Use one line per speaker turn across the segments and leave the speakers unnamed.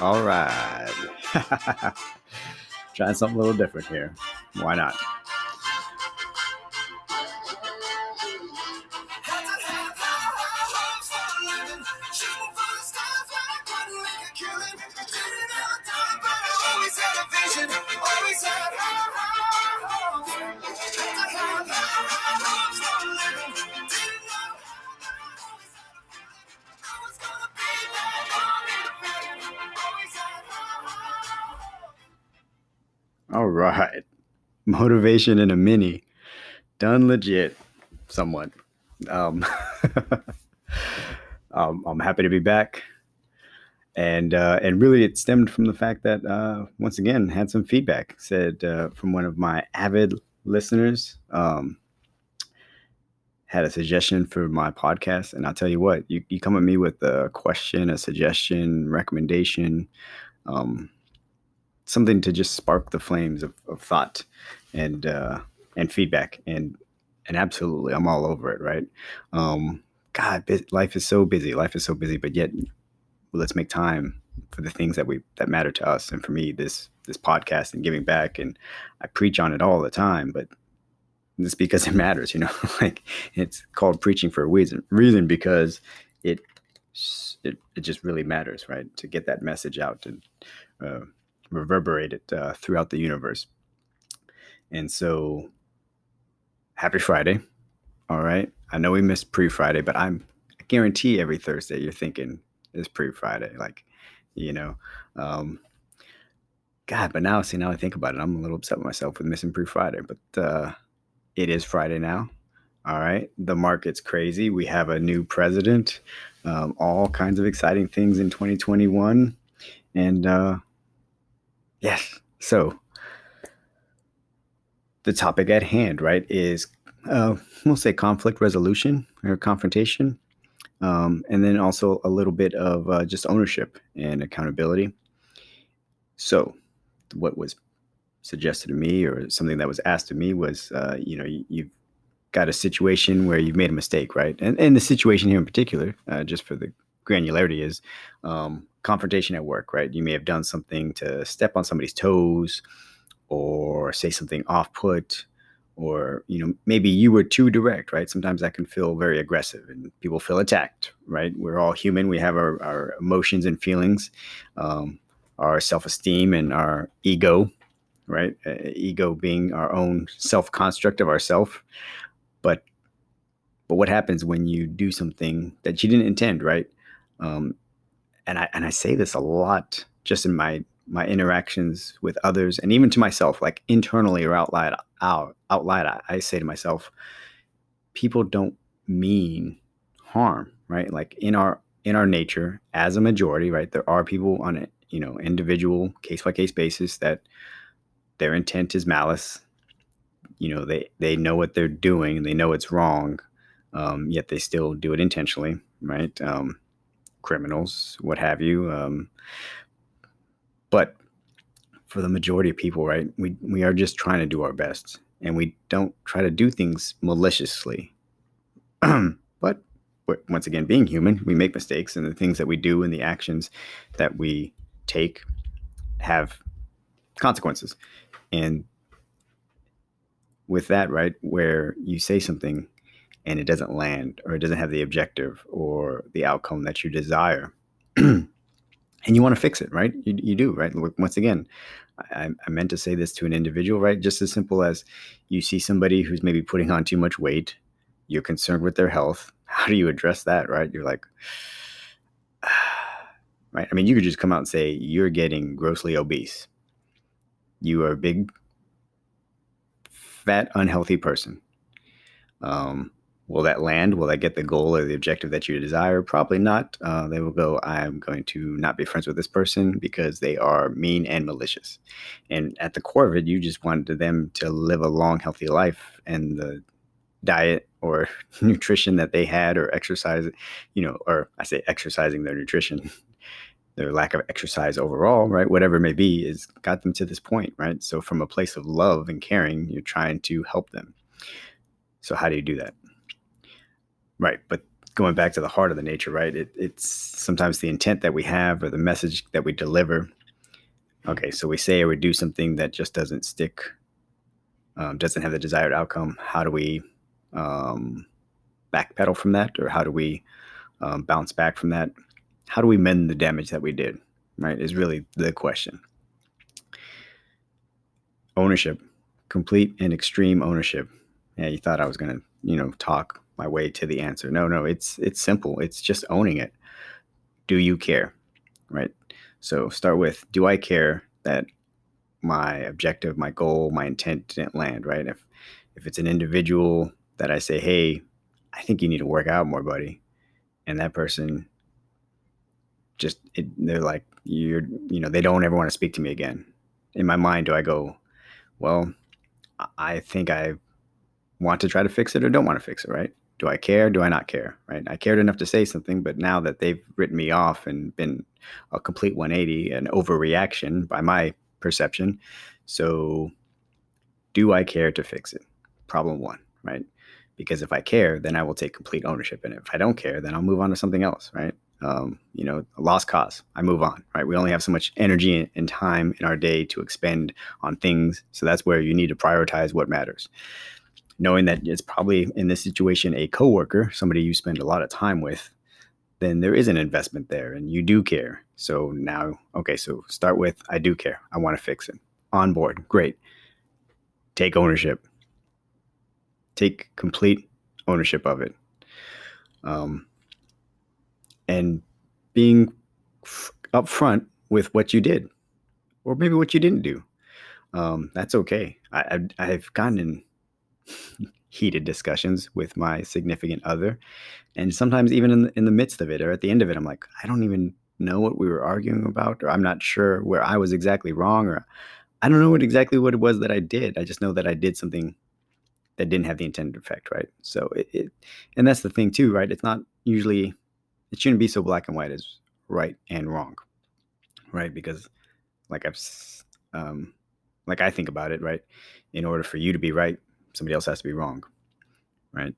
All right. Trying something a little different here. Why not? Motivation in a mini. Done legit, somewhat. Um, um, I'm happy to be back. And uh, and really, it stemmed from the fact that uh, once again had some feedback said uh, from one of my avid listeners um, had a suggestion for my podcast, and I'll tell you what, you, you come at me with a question, a suggestion, recommendation, um, something to just spark the flames of, of thought and uh, and feedback, and and absolutely, I'm all over it. Right? Um, God, life is so busy. Life is so busy, but yet let's make time for the things that we that matter to us. And for me, this this podcast and giving back, and I preach on it all the time, but it's because it matters, you know. like it's called preaching for a reason, reason because it it it just really matters, right? To get that message out and uh, reverberate it uh, throughout the universe. And so, happy Friday! All right, I know we missed pre Friday, but I'm I guarantee every Thursday you're thinking it's pre Friday, like you know. Um, God, but now see now I think about it, I'm a little upset with myself with missing pre Friday, but. Uh, it is Friday now. All right. The market's crazy. We have a new president, um, all kinds of exciting things in 2021. And uh, yes, so the topic at hand, right, is uh, we'll say conflict resolution or confrontation. Um, and then also a little bit of uh, just ownership and accountability. So, what was suggested to me or something that was asked of me was, uh, you know, you, you've got a situation where you've made a mistake, right? And, and the situation here in particular, uh, just for the granularity, is um, confrontation at work, right? You may have done something to step on somebody's toes or say something off put or you know maybe you were too direct right sometimes that can feel very aggressive and people feel attacked right we're all human we have our, our emotions and feelings um, our self-esteem and our ego right? Uh, ego being our own self construct of ourself. But but what happens when you do something that you didn't intend, right? Um, and I and I say this a lot just in my my interactions with others and even to myself, like internally or out loud, out, out loud, I, I say to myself, people don't mean harm, right? Like in our in our nature as a majority, right? There are people on a you know individual case by case basis that their intent is malice. You know, they they know what they're doing, they know it's wrong, um, yet they still do it intentionally, right? Um, criminals, what have you. Um, but for the majority of people, right, we we are just trying to do our best, and we don't try to do things maliciously. but once again, being human, we make mistakes, and the things that we do and the actions that we take have consequences. And with that, right, where you say something and it doesn't land or it doesn't have the objective or the outcome that you desire, and you want to fix it, right? You, you do, right? Once again, I, I meant to say this to an individual, right? Just as simple as you see somebody who's maybe putting on too much weight, you're concerned with their health. How do you address that, right? You're like, right? I mean, you could just come out and say, you're getting grossly obese you are a big, fat, unhealthy person. Um, will that land? Will that get the goal or the objective that you desire? Probably not. Uh, they will go, I'm going to not be friends with this person because they are mean and malicious. And at the core of it, you just wanted them to live a long, healthy life. And the diet or nutrition that they had or exercise, you know, or I say exercising their nutrition their lack of exercise overall, right? Whatever it may be, is got them to this point, right? So from a place of love and caring, you're trying to help them. So how do you do that? Right. But going back to the heart of the nature, right? It, it's sometimes the intent that we have or the message that we deliver. Okay, so we say or we do something that just doesn't stick, um, doesn't have the desired outcome. How do we um, backpedal from that, or how do we um, bounce back from that? How do we mend the damage that we did? Right, is really the question. Ownership, complete and extreme ownership. Yeah, you thought I was gonna, you know, talk my way to the answer. No, no, it's it's simple. It's just owning it. Do you care? Right? So start with do I care that my objective, my goal, my intent didn't land, right? If if it's an individual that I say, "Hey, I think you need to work out more, buddy." And that person just it, they're like you're you know, they don't ever want to speak to me again. In my mind, do I go, "Well, I think I want to try to fix it or don't want to fix it, right? Do I care? Do I not care? Right? I cared enough to say something, but now that they've written me off and been a complete 180, an overreaction by my perception. So, do I care to fix it? Problem one, right? Because if I care, then I will take complete ownership in it. If I don't care, then I'll move on to something else, right? Um, you know, lost cause. I move on, right? We only have so much energy and time in our day to expend on things. So that's where you need to prioritize what matters knowing that it's probably in this situation a coworker, somebody you spend a lot of time with, then there is an investment there and you do care. So now, okay, so start with I do care. I want to fix it. On board. Great. Take ownership. Take complete ownership of it. Um, and being f- upfront with what you did or maybe what you didn't do. Um, that's okay. I, I've gotten in heated discussions with my significant other. And sometimes even in the, in the midst of it or at the end of it, I'm like, I don't even know what we were arguing about, or I'm not sure where I was exactly wrong, or I don't know what exactly what it was that I did. I just know that I did something that didn't have the intended effect, right? So it, it and that's the thing too, right? It's not usually it shouldn't be so black and white as right and wrong, right? Because like I've um, like I think about it, right? In order for you to be right, somebody else has to be wrong, right?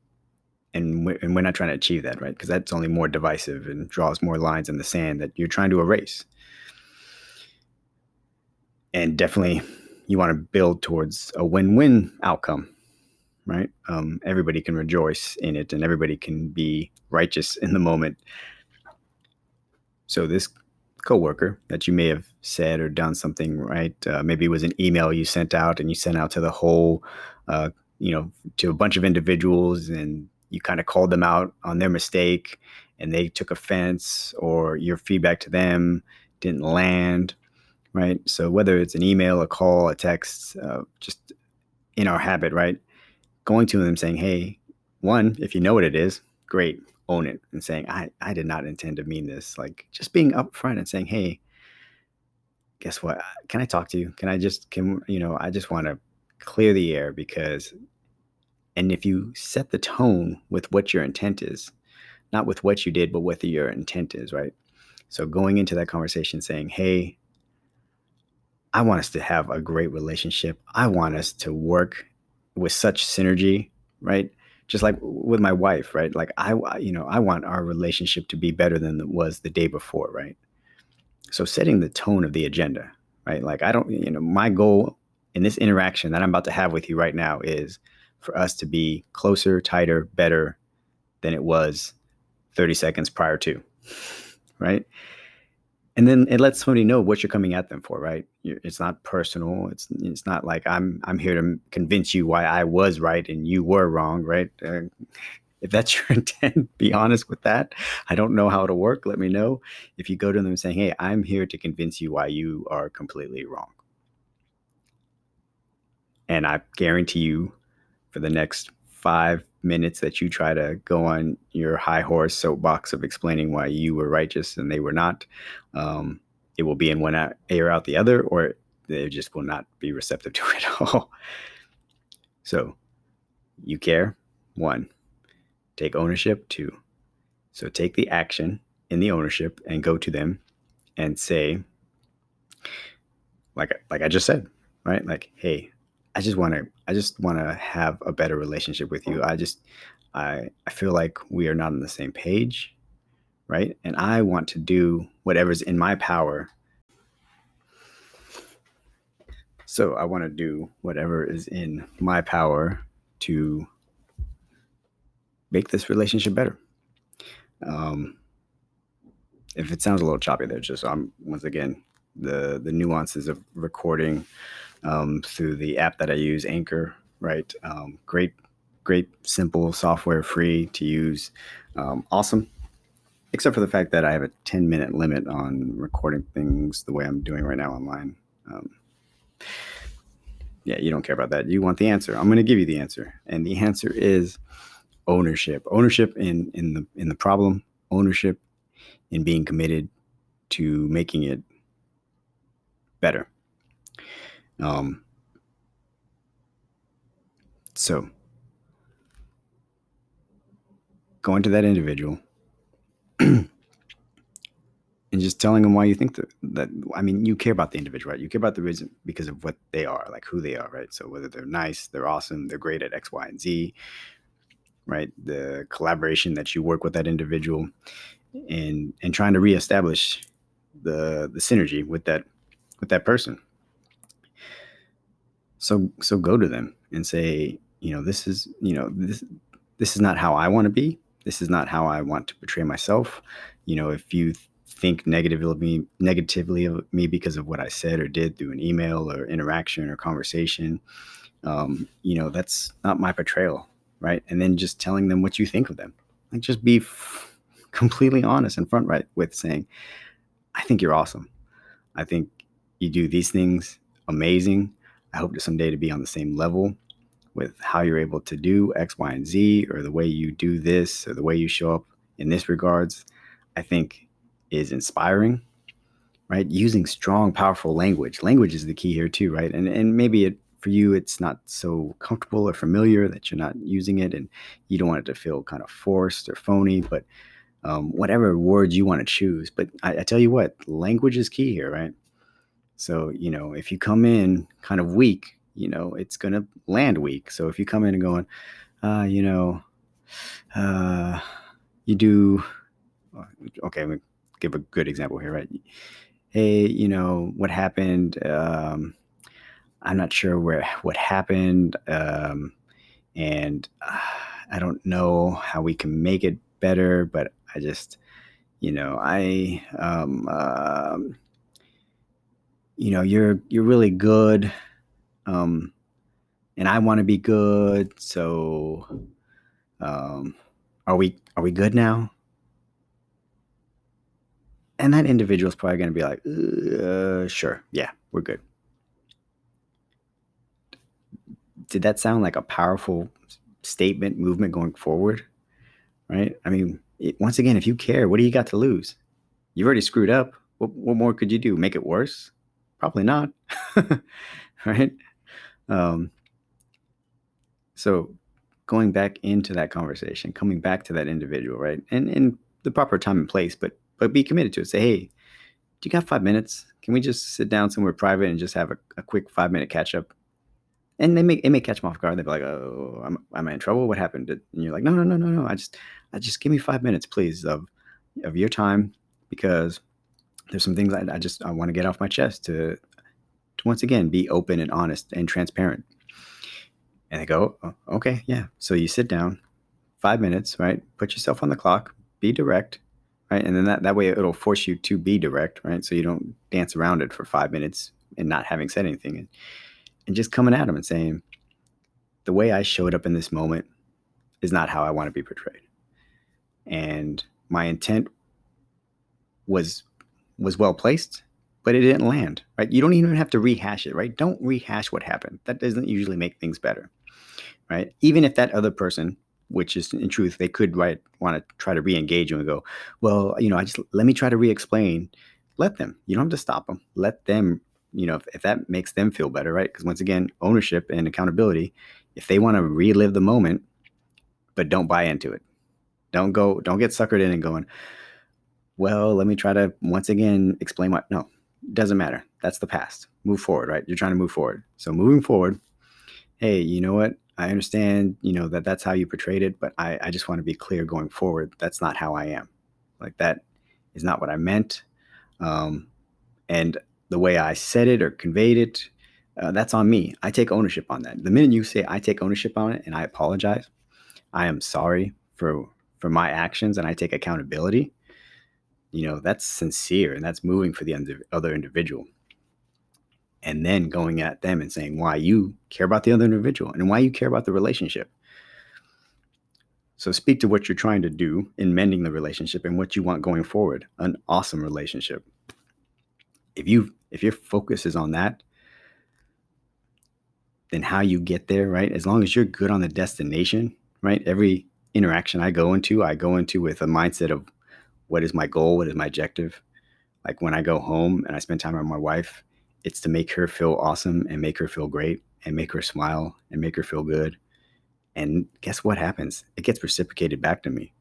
And we're, and we're not trying to achieve that, right? Because that's only more divisive and draws more lines in the sand that you're trying to erase. And definitely, you want to build towards a win-win outcome, right? Um, everybody can rejoice in it, and everybody can be righteous in the moment. So this coworker that you may have said or done something right, uh, maybe it was an email you sent out, and you sent out to the whole uh, you know, to a bunch of individuals and you kind of called them out on their mistake and they took offense or your feedback to them didn't land, right? So whether it's an email, a call, a text, uh, just in our habit, right? Going to them saying, hey, one, if you know what it is, great, own it and saying, I, I did not intend to mean this. Like just being upfront and saying, hey, guess what? Can I talk to you? Can I just, can, you know, I just want to clear the air because and if you set the tone with what your intent is not with what you did but what your intent is right? So going into that conversation saying hey i want us to have a great relationship. I want us to work with such synergy right? Just like with my wife right? Like i you know i want our relationship to be better than it was the day before right? So setting the tone of the agenda right? Like i don't you know my goal in this interaction that I'm about to have with you right now is for us to be closer, tighter, better than it was 30 seconds prior to, right? And then it lets somebody know what you're coming at them for, right? It's not personal. It's it's not like I'm I'm here to convince you why I was right and you were wrong, right? Uh, if that's your intent, be honest with that. I don't know how to work. Let me know. If you go to them saying, "Hey, I'm here to convince you why you are completely wrong," And I guarantee you, for the next five minutes that you try to go on your high horse soapbox of explaining why you were righteous and they were not, um, it will be in one ear out the other, or they just will not be receptive to it at all. So, you care. One, take ownership. Two, so take the action in the ownership and go to them and say, like like I just said, right? Like, hey, I just want to I just want to have a better relationship with you. I just I, I feel like we are not on the same page, right? And I want to do whatever's in my power. So I want to do whatever is in my power to make this relationship better. Um, if it sounds a little choppy there, just I'm once again the the nuances of recording um, through the app that I use, Anchor. Right, um, great, great, simple software, free to use, um, awesome. Except for the fact that I have a 10 minute limit on recording things the way I'm doing right now online. Um, yeah, you don't care about that. You want the answer. I'm going to give you the answer, and the answer is ownership. Ownership in in the in the problem. Ownership in being committed to making it better. Um, so, going to that individual and just telling them why you think that, that, I mean, you care about the individual, right? You care about the reason because of what they are, like who they are, right? So, whether they're nice, they're awesome, they're great at X, Y, and Z, right? The collaboration that you work with that individual and and trying to reestablish the the synergy with that with that person. So so go to them and say, you know, this is, you know, this this is not how I want to be. This is not how I want to portray myself. You know, if you think negatively of me negatively of me because of what I said or did through an email or interaction or conversation, um, you know, that's not my portrayal, right? And then just telling them what you think of them. Like just be f- completely honest and front right with saying, I think you're awesome. I think you do these things amazing. I hope to someday to be on the same level with how you're able to do X, Y, and Z, or the way you do this, or the way you show up in this regards, I think is inspiring, right? Using strong, powerful language. Language is the key here too, right? And and maybe it for you it's not so comfortable or familiar that you're not using it, and you don't want it to feel kind of forced or phony, but um, whatever words you want to choose. But I, I tell you what, language is key here, right? So, you know, if you come in kind of weak, you know, it's going to land weak. So if you come in and going, uh, you know, uh, you do, uh, okay, give a good example here, right? Hey, you know, what happened? Um, I'm not sure where, what happened. Um, and uh, I don't know how we can make it better, but I just, you know, I, um, um you know, you're you're really good, um, and I want to be good. So, um, are we are we good now? And that individual's probably going to be like, uh, sure, yeah, we're good. Did that sound like a powerful statement, movement going forward? Right? I mean, it, once again, if you care, what do you got to lose? You've already screwed up. What, what more could you do? Make it worse? Probably not. right? Um, so going back into that conversation, coming back to that individual, right? And in the proper time and place, but but be committed to it. Say, hey, do you got five minutes? Can we just sit down somewhere private and just have a, a quick five minute catch up? And they may it may catch them off guard. They'd be like, "Oh, am, am I in trouble? What happened?" And you're like, "No, no, no, no, no. I just, I just give me five minutes, please, of of your time, because there's some things I, I just I want to get off my chest to to once again be open and honest and transparent. And they go, oh, okay, yeah. So you sit down, five minutes, right? Put yourself on the clock, be direct, right? And then that, that way it'll force you to be direct, right? So you don't dance around it for five minutes and not having said anything. And, and just coming at them and saying, the way I showed up in this moment is not how I want to be portrayed. And my intent was was well placed, but it didn't land, right? You don't even have to rehash it, right? Don't rehash what happened. That doesn't usually make things better, right? Even if that other person, which is in truth, they could right want to try to re-engage you and go, well, you know, I just let me try to re-explain. Let them. You don't have to stop them. Let them. You know, if, if that makes them feel better, right? Because once again, ownership and accountability. If they want to relive the moment, but don't buy into it. Don't go. Don't get suckered in and going well, let me try to once again explain what. No, doesn't matter. That's the past. Move forward, right? You're trying to move forward. So moving forward, hey, you know what? I understand, you know, that that's how you portrayed it, but I, I just want to be clear going forward. That's not how I am. Like that is not what I meant. Um, and the way I said it or conveyed it, uh, that's on me. I take ownership on that. The minute you say I take ownership on it and I apologize, I am sorry for for my actions and I take accountability. You know, that's sincere and that's moving for the other individual and then going at them and saying why you care about the other individual and why you care about the relationship. So speak to what you're trying to do in mending the relationship and what you want going forward. An awesome relationship. If you if your focus is on that, then how you get there, right? As long as you're good on the destination, right? Every interaction I go into, I go into with a mindset of what is my goal, what is my objective. Like when I go home and I spend time with my wife, it's to make her feel awesome and make her feel great and make her smile and make her feel good. And guess what happens? It gets reciprocated back to me.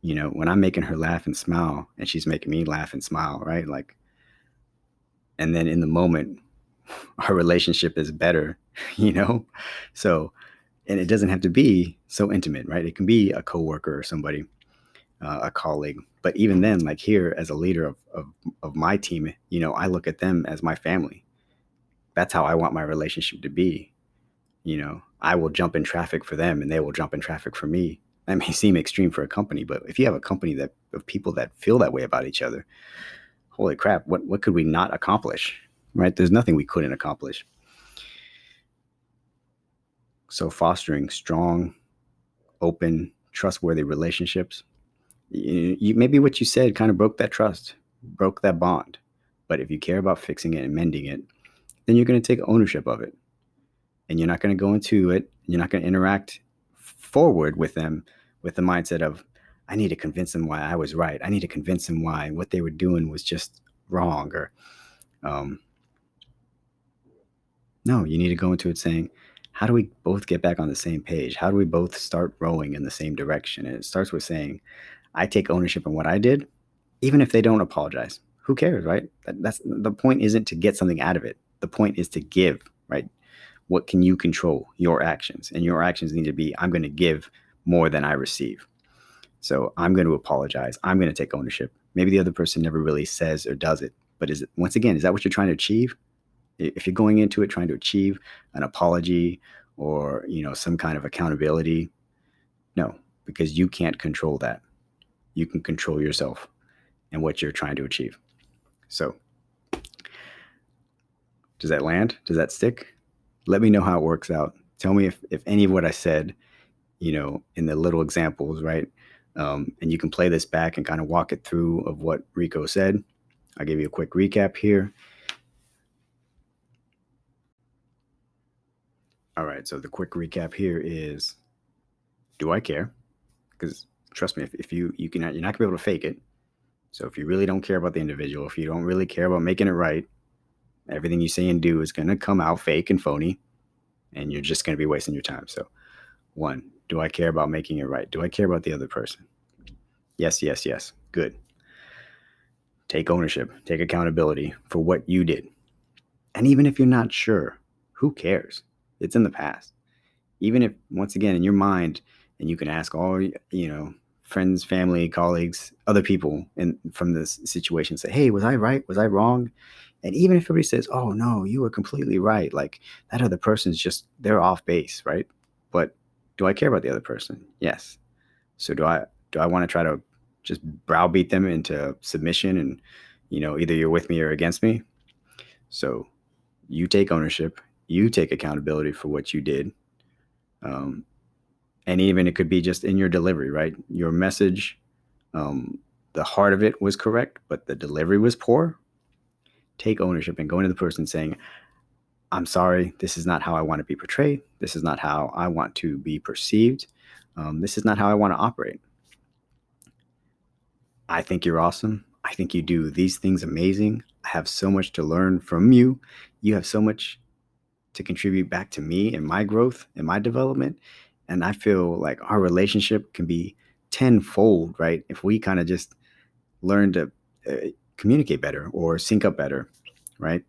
You know, when I'm making her laugh and smile and she's making me laugh and smile, right? Like, and then in the moment, our relationship is better, you know? So, and it doesn't have to be so intimate, right? It can be a coworker or somebody uh, a colleague. But even then, like here as a leader of, of, of my team, you know, I look at them as my family. That's how I want my relationship to be. You know, I will jump in traffic for them and they will jump in traffic for me. That may seem extreme for a company, but if you have a company that of people that feel that way about each other, holy crap, what, what could we not accomplish? Right? There's nothing we couldn't accomplish. So fostering strong, open, trustworthy relationships you, maybe what you said kind of broke that trust, broke that bond. But if you care about fixing it and mending it, then you're going to take ownership of it. And you're not going to go into it, you're not going to interact forward with them with the mindset of, I need to convince them why I was right. I need to convince them why what they were doing was just wrong. Or, um, no, you need to go into it saying, how do we both get back on the same page? How do we both start rowing in the same direction? And it starts with saying, I take ownership in what I did, even if they don't apologize. Who cares, right? That, that's the point. Isn't to get something out of it. The point is to give, right? What can you control? Your actions, and your actions need to be: I'm going to give more than I receive. So I'm going to apologize. I'm going to take ownership. Maybe the other person never really says or does it, but is it once again? Is that what you're trying to achieve? If you're going into it trying to achieve an apology or you know some kind of accountability, no, because you can't control that you can control yourself and what you're trying to achieve. So, does that land? Does that stick? Let me know how it works out. Tell me if, if any of what I said, you know, in the little examples, right? Um, and you can play this back and kind of walk it through of what Rico said. I'll give you a quick recap here. All right, so the quick recap here is do I care? Because trust me, if, if you you can you're not gonna be able to fake it. So if you really don't care about the individual, if you don't really care about making it right, everything you say and do is gonna come out fake and phony, and you're just gonna be wasting your time. So, one, do I care about making it right? Do I care about the other person? Yes, yes, yes. Good. Take ownership, take accountability for what you did. And even if you're not sure, who cares? It's in the past. Even if, once again, in your mind, and you can ask all you know friends family colleagues other people in from this situation say hey was i right? Was i wrong? And even if everybody says oh no you were completely right like that other person's just they're off base right? But do i care about the other person? Yes. So do i do i want to try to just browbeat them into submission and you know either you're with me or against me? So you take ownership you take accountability for what you did um, and even it could be just in your delivery right? Your message um, the heart of it was correct but the delivery was poor. Take ownership and go into the person saying i'm sorry this is not how i want to be portrayed. This is not how i want to be perceived. Um, this is not how i want to operate. I think you're awesome. I think you do these things amazing. I have so much to learn from you. You have so much to contribute back to me and my growth and my development and I feel like our relationship can be tenfold, right? If we kind of just learn to uh, communicate better or sync up better, right?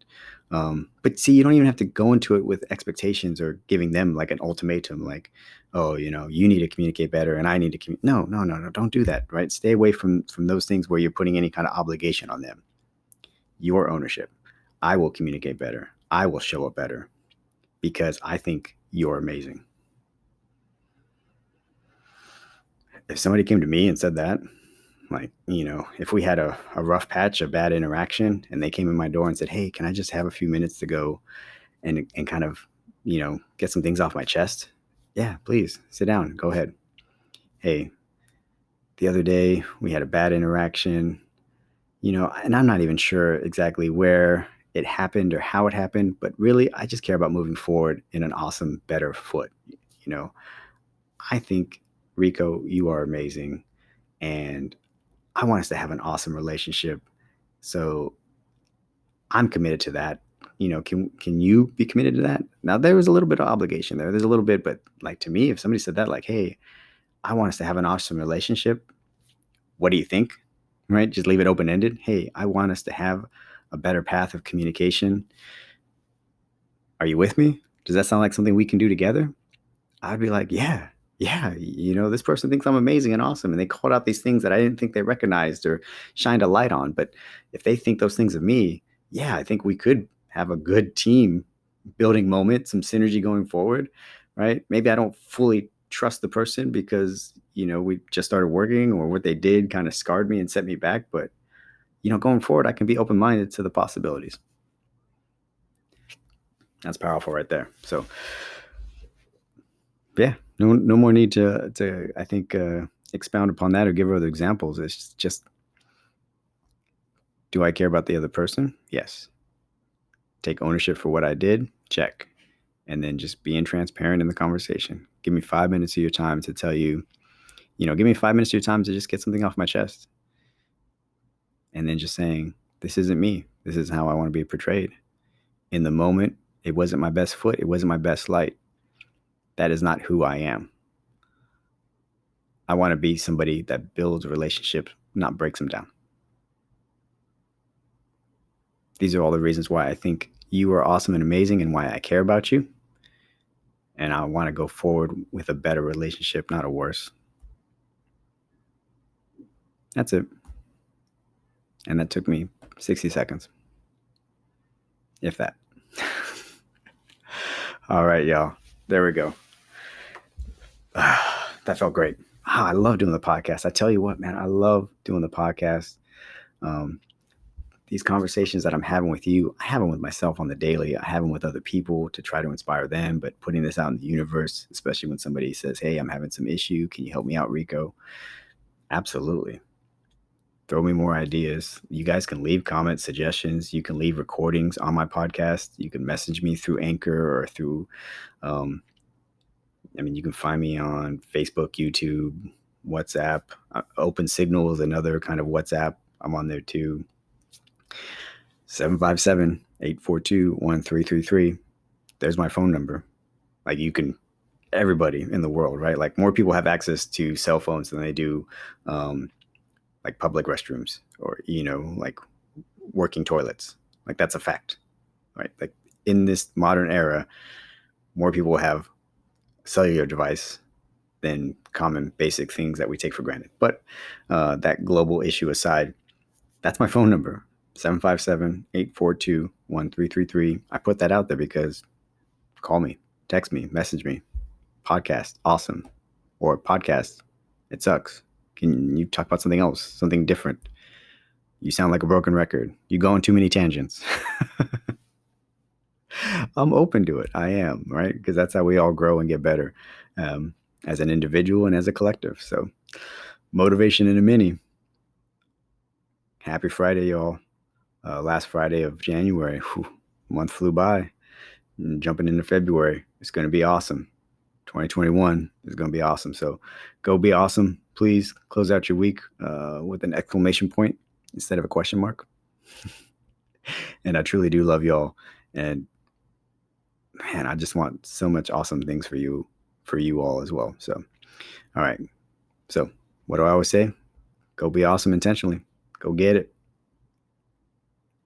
Um, but see, you don't even have to go into it with expectations or giving them like an ultimatum, like, oh, you know, you need to communicate better and I need to communicate. No, no, no, no, don't do that, right? Stay away from from those things where you're putting any kind of obligation on them. Your ownership. I will communicate better. I will show up better because I think you're amazing. If somebody came to me and said that, like, you know, if we had a, a rough patch, a bad interaction, and they came in my door and said, Hey, can I just have a few minutes to go and, and kind of, you know, get some things off my chest? Yeah, please sit down. Go ahead. Hey, the other day we had a bad interaction, you know, and I'm not even sure exactly where it happened or how it happened, but really, I just care about moving forward in an awesome, better foot. You know, I think, Rico, you are amazing. And I want us to have an awesome relationship. So I'm committed to that. You know, can can you be committed to that? Now there was a little bit of obligation there. There's a little bit, but like to me, if somebody said that, like, hey, I want us to have an awesome relationship. What do you think? Right? Just leave it open ended. Hey, I want us to have a better path of communication. Are you with me? Does that sound like something we can do together? I'd be like, yeah, yeah, you know, this person thinks I'm amazing and awesome. And they called out these things that I didn't think they recognized or shined a light on. But if they think those things of me, yeah, I think we could have a good team building moment, some synergy going forward, right? Maybe I don't fully trust the person because, you know, we just started working or what they did kind of scarred me and set me back. But, you know, going forward, I can be open minded to the possibilities. That's powerful right there. So, yeah, no no more need to to I think uh, expound upon that or give other examples. It's just do I care about the other person? Yes. Take ownership for what I did? Check. And then just being transparent in the conversation. Give me five minutes of your time to tell you, you know, give me five minutes of your time to just get something off my chest. And then just saying, this isn't me. This is how I want to be portrayed. In the moment, it wasn't my best foot. It wasn't my best light. That is not who I am. I want to be somebody that builds relationships, not breaks them down. These are all the reasons why I think you are awesome and amazing and why I care about you. And I want to go forward with a better relationship, not a worse. That's it. And that took me 60 seconds. If that. all right, y'all. There we go. that felt great. Oh, I love doing the podcast. I tell you what, man, I love doing the podcast. Um, these conversations that I'm having with you, I have them with myself on the daily. I have them with other people to try to inspire them. But putting this out in the universe, especially when somebody says, "Hey, I'm having some issue. Can you help me out, Rico?" Absolutely. Throw me more ideas. You guys can leave comments, suggestions. You can leave recordings on my podcast. You can message me through Anchor or through um, I mean, you can find me on Facebook, YouTube, WhatsApp. Uh, Open Signal is another kind of WhatsApp. I'm on there too. 757 842 1333. There's my phone number. Like you can, everybody in the world, right? Like more people have access to cell phones than they do um, like public restrooms or, you know, like working toilets. Like that's a fact, right? Like in this modern era, more people have cellular device than common basic things that we take for granted. But uh, that global issue aside, that's my phone number 757 842 1333. I put that out there because call me, text me, message me. Podcast, awesome. Or podcast, it sucks. Can you talk about something else, something different? You sound like a broken record. You go on too many tangents. I'm open to it. I am, right? Because that's how we all grow and get better um, as an individual and as a collective. So, motivation in a mini. Happy Friday, y'all. Uh, last Friday of January. Whew, month flew by. And jumping into February. It's going to be awesome. 2021 is going to be awesome. So, go be awesome. Please close out your week uh, with an exclamation point instead of a question mark. and I truly do love y'all. And man, I just want so much awesome things for you, for you all as well. So, all right. So, what do I always say? Go be awesome intentionally. Go get it.